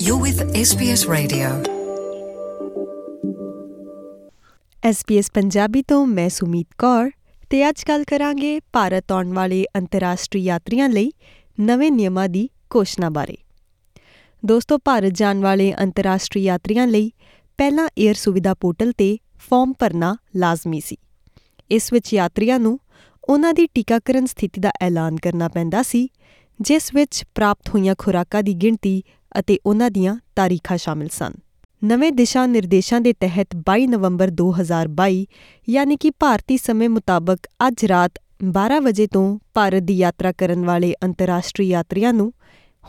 SBS Radio. SBS Punjabi ਤੋਂ ਮੈਂ ਸੁਮੀਤ ਕੌਰ ਤੇ ਅੱਜ ਕੱਲ ਕਰਾਂਗੇ ਭਾਰਤ ਆਉਣ ਵਾਲੇ ਅੰਤਰਰਾਸ਼ਟਰੀ ਯਾਤਰੀਆਂ ਲਈ ਨਵੇਂ ਨਿਯਮਾਂ ਦੀ ਘੋਸ਼ਣਾ ਬਾਰੇ। ਦੋਸਤੋ, ਭਾਰਤ ਜਾਣ ਵਾਲੇ ਅੰਤਰਰਾਸ਼ਟਰੀ ਯਾਤਰੀਆਂ ਲਈ ਪਹਿਲਾਂ 에ਅਰ ਸੁਵਿਧਾ ਪੋਰਟਲ ਤੇ ਫਾਰਮ ਭਰਨਾ ਲਾਜ਼ਮੀ ਸੀ। ਇਸ ਵਿੱਚ ਯਾਤਰੀਆਂ ਨੂੰ ਉਹਨਾਂ ਦੀ ਟੀਕਾਕਰਨ ਸਥਿਤੀ ਦਾ ਐਲਾਨ ਕਰਨਾ ਪੈਂਦਾ ਸੀ, ਜਿਸ ਵਿੱਚ ਪ੍ਰਾਪਤ ਹੋਈਆਂ ਖੁਰਾਕਾਂ ਦੀ ਗਿਣਤੀ ਅਤੇ ਉਹਨਾਂ ਦੀਆਂ ਤਾਰੀਖਾਂ ਸ਼ਾਮਿਲ ਸਨ। ਨਵੇਂ ਦਿਸ਼ਾ ਨਿਰਦੇਸ਼ਾਂ ਦੇ ਤਹਿਤ 22 ਨਵੰਬਰ 2022 ਯਾਨੀ ਕਿ ਭਾਰਤੀ ਸਮੇਂ ਮੁਤਾਬਕ ਅੱਜ ਰਾਤ 12 ਵਜੇ ਤੋਂ ਭਾਰਤ ਦੀ ਯਾਤਰਾ ਕਰਨ ਵਾਲੇ ਅੰਤਰਰਾਸ਼ਟਰੀ ਯਾਤਰੀਆਂ ਨੂੰ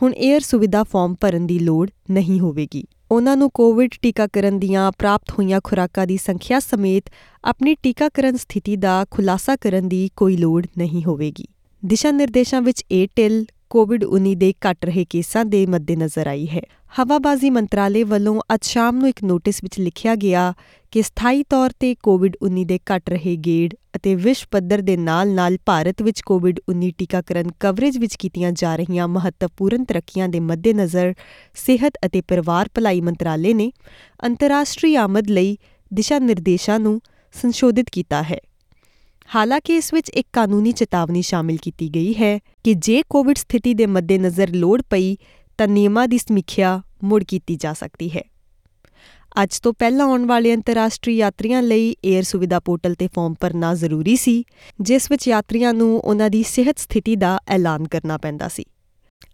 ਹੁਣ 에ਅਰ ਸੁਵਿਧਾ ਫਾਰਮ ਭਰਨ ਦੀ ਲੋੜ ਨਹੀਂ ਹੋਵੇਗੀ। ਉਹਨਾਂ ਨੂੰ ਕੋਵਿਡ ਟੀਕਾਕਰਨ ਦੀਆਂ ਪ੍ਰਾਪਤ ਹੋਈਆਂ ਖੁਰਾਕਾਂ ਦੀ ਸੰਖਿਆ ਸਮੇਤ ਆਪਣੀ ਟੀਕਾਕਰਨ ਸਥਿਤੀ ਦਾ ਖੁਲਾਸਾ ਕਰਨ ਦੀ ਕੋਈ ਲੋੜ ਨਹੀਂ ਹੋਵੇਗੀ। ਦਿਸ਼ਾ ਨਿਰਦੇਸ਼ਾਂ ਵਿੱਚ ਏਅਰਟੈਲ ਕੋਵਿਡ-19 ਦੇ ਘਟ ਰਹੇ ਕੇਸਾਂ ਦੇ ਮੱਦੇਨਜ਼ਰ ਆਈ ਹੈ। ਹਵਾਬਾਜ਼ੀ ਮੰਤਰਾਲੇ ਵੱਲੋਂ ਅੱਜ ਸ਼ਾਮ ਨੂੰ ਇੱਕ ਨੋਟਿਸ ਵਿੱਚ ਲਿਖਿਆ ਗਿਆ ਕਿ ਸਥਾਈ ਤੌਰ ਤੇ ਕੋਵਿਡ-19 ਦੇ ਘਟ ਰਹੇ ਗੇੜ ਅਤੇ ਵਿਸ਼ਵ ਪੱਧਰ ਦੇ ਨਾਲ-ਨਾਲ ਭਾਰਤ ਵਿੱਚ ਕੋਵਿਡ-19 ਟੀਕਾਕਰਨ ਕਵਰੇਜ ਵਿੱਚ ਕੀਤੀਆਂ ਜਾ ਰਹੀਆਂ ਮਹੱਤਵਪੂਰਨ ਤਰੱਕੀਆਂ ਦੇ ਮੱਦੇਨਜ਼ਰ ਸਿਹਤ ਅਤੇ ਪਰਿਵਾਰ ਭਲਾਈ ਮੰਤਰਾਲੇ ਨੇ ਅੰਤਰਰਾਸ਼ਟਰੀ ਆਮਦ ਲਈ ਦਿਸ਼ਾ ਨਿਰਦੇਸ਼ਾਂ ਨੂੰ ਸੰਸ਼ੋਧਿਤ ਕੀਤਾ ਹੈ। ਹਾਲਾਂਕਿ ਇਸ ਵਿੱਚ ਇੱਕ ਕਾਨੂੰਨੀ ਚੇਤਾਵਨੀ ਸ਼ਾਮਿਲ ਕੀਤੀ ਗਈ ਹੈ ਕਿ ਜੇ ਕੋਵਿਡ ਸਥਿਤੀ ਦੇ ਮੱਦੇਨਜ਼ਰ ਲੋੜ ਪਈ, ਤਾਂ ਨਿਯਮਾਂ ਦੀ ਸਮੀਖਿਆ ਮੁੜ ਕੀਤੀ ਜਾ ਸਕਦੀ ਹੈ। ਅੱਜ ਤੋਂ ਪਹਿਲਾਂ ਆਉਣ ਵਾਲੇ ਅੰਤਰਰਾਸ਼ਟਰੀ ਯਾਤਰੀਆਂ ਲਈ 에ਅਰ ਸੁਵਿਧਾ ਪੋਰਟਲ ਤੇ ਫਾਰਮ ਭਰਨਾ ਜ਼ਰੂਰੀ ਸੀ, ਜਿਸ ਵਿੱਚ ਯਾਤਰੀਆਂ ਨੂੰ ਉਹਨਾਂ ਦੀ ਸਿਹਤ ਸਥਿਤੀ ਦਾ ਐਲਾਨ ਕਰਨਾ ਪੈਂਦਾ ਸੀ।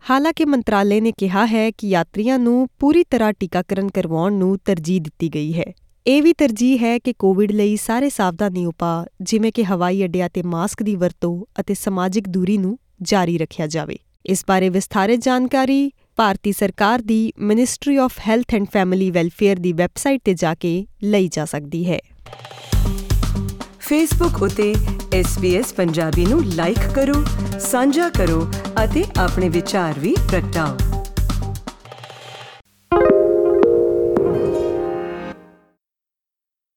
ਹਾਲਾਂਕਿ ਮੰਤਰਾਲੇ ਨੇ ਕਿਹਾ ਹੈ ਕਿ ਯਾਤਰੀਆਂ ਨੂੰ ਪੂਰੀ ਤਰ੍ਹਾਂ ਟੀਕਾਕਰਨ ਕਰਵਾਉਣ ਨੂੰ ਤਰਜੀਹ ਦਿੱਤੀ ਗਈ ਹੈ। ਇਹ ਵੀ ਤਰਜੀਹ ਹੈ ਕਿ ਕੋਵਿਡ ਲਈ ਸਾਰੇ ਸਾਵਧਾਨੀ ਉਪਾਅ, ਜਿਵੇਂ ਕਿ ਹਵਾਈ ਅੱਡਿਆਂ ਤੇ ਮਾਸਕ ਦੀ ਵਰਤੋਂ ਅਤੇ ਸਮਾਜਿਕ ਦੂਰੀ ਨੂੰ ਜਾਰੀ ਰੱਖਿਆ ਜਾਵੇ। ਇਸ ਬਾਰੇ ਵਿਸਥਾਰਿਤ ਜਾਣਕਾਰੀ ਭਾਰਤੀ ਸਰਕਾਰ ਦੀ ministry of health and family welfare the website ਤੇ ਜਾ ਕੇ ਲਈ ਜਾ ਸਕਦੀ ਹੈ। ਫੇਸਬੁੱਕ ਉਤੇ SBS ਪੰਜਾਬੀ ਨੂੰ ਲਾਈਕ ਕਰੋ, ਸਾਂਝਾ ਕਰੋ ਅਤੇ ਆਪਣੇ ਵਿਚਾਰ ਵੀ ਪ੍ਰਗਟਾਓ।